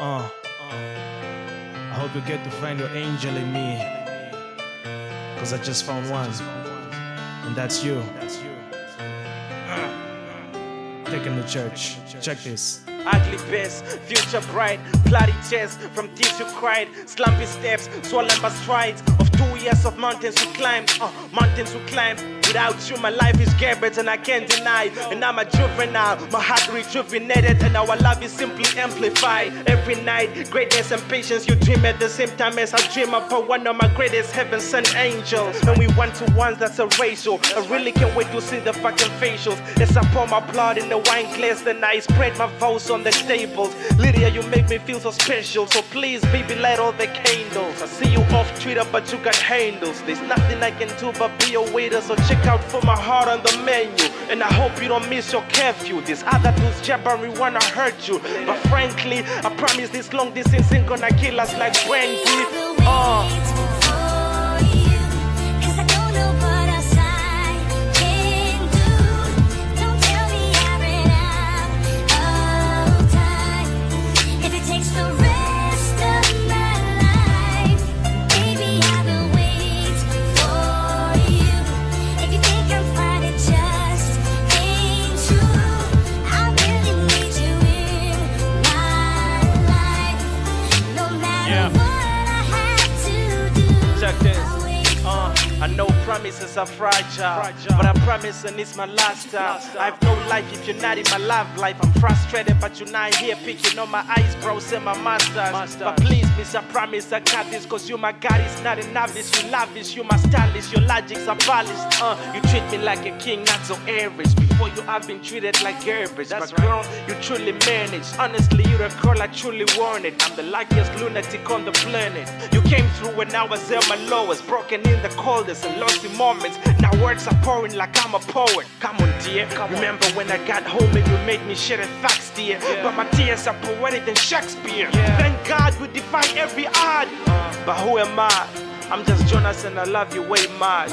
Uh, I hope you get to find your angel in me. Cause I just found one. And that's you. Taking the church. Check this. Ugly best, future bright, bloody chest from tears you cried, slumpy steps, swollen by strides of years of mountains we climb, uh, mountains we climb. Without you, my life is garbage and I can't deny. And I'm a juvenile, my heart rejuvenated, and our love is simply amplified. Every night, greatness and patience you dream at the same time as I dream about one of my greatest heaven sent angels. And we one to ones, that's a ratio. I really can't wait to see the fucking facials. As I pour my blood in the wine glass, then I spread my vows on the tables. Lydia, you make me feel so special. So please, baby, light all the candles. I see you off Twitter, but you got handles. There's nothing I can do but be a waiter, so check out for my heart on the menu. And I hope you don't miss your curfew. This other dude's jabbering wanna hurt you. But frankly, I promise this long distance ain't gonna kill us like Brandy. Uh. Check this. Uh, I know promises are fragile, but I promise and it's my last time. I have no life if you're not in my love life. I'm frustrated, but you're not here picking on my eyes, bro. Say my masters. But please, miss, I promise I got this, cause you my God is not a novice. You lavish, you my stylist, your logics are polished. Uh, you treat me like a king, not so average. Before you, I've been treated like garbage. That's But girl, you truly manage. Honestly, you're a girl I truly wanted. I'm the luckiest lunatic on the planet. You came through when I was at my lowest, broken in the coldest and lost in moments. Now words are pouring like I'm a poet. Come on, dear. Remember when I got home and you made me share the facts, dear. But my tears are poetic than Shakespeare. Thank God we defy every odd. Uh-huh. But who am I? I'm just Jonas and I love you way much.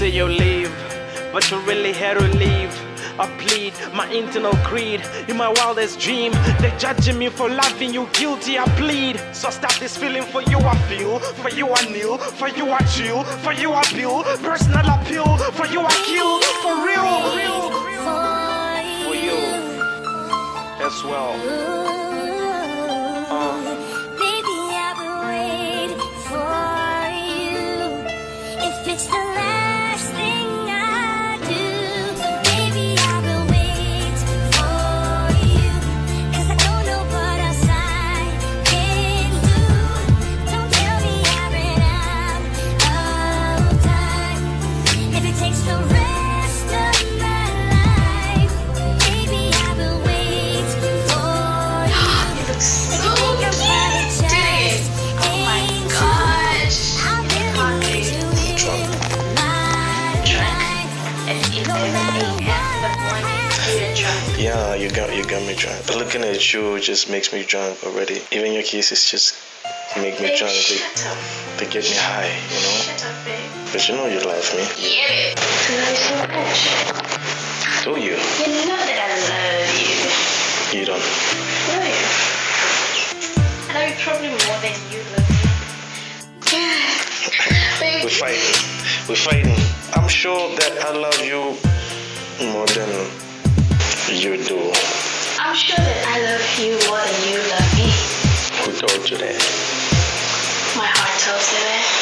Wait. I had to see you leave, but you really had to leave. I plead my internal creed. in my wildest dream. They're judging me for loving you, guilty. I plead. So stop this feeling for you. I feel for you. I kneel for you. I chill for you. I build personal appeal for you. I kill for real, for you as well. Uh. Baby, I will wait for you. If it's the drunk. But looking at you just makes me drunk already. Even your kisses just make me Babe, drunk. They, they get me high, you know. Shut up, babe. But you know you love me. Yeah. I love you so much. Do you? You know that I love you. You don't. I love you. I love you probably more than you love me. babe. We're fighting. We're fighting. I'm sure that I love you more than you do. I'm sure that I love you more than you love me. Who told you that? My heart tells you that.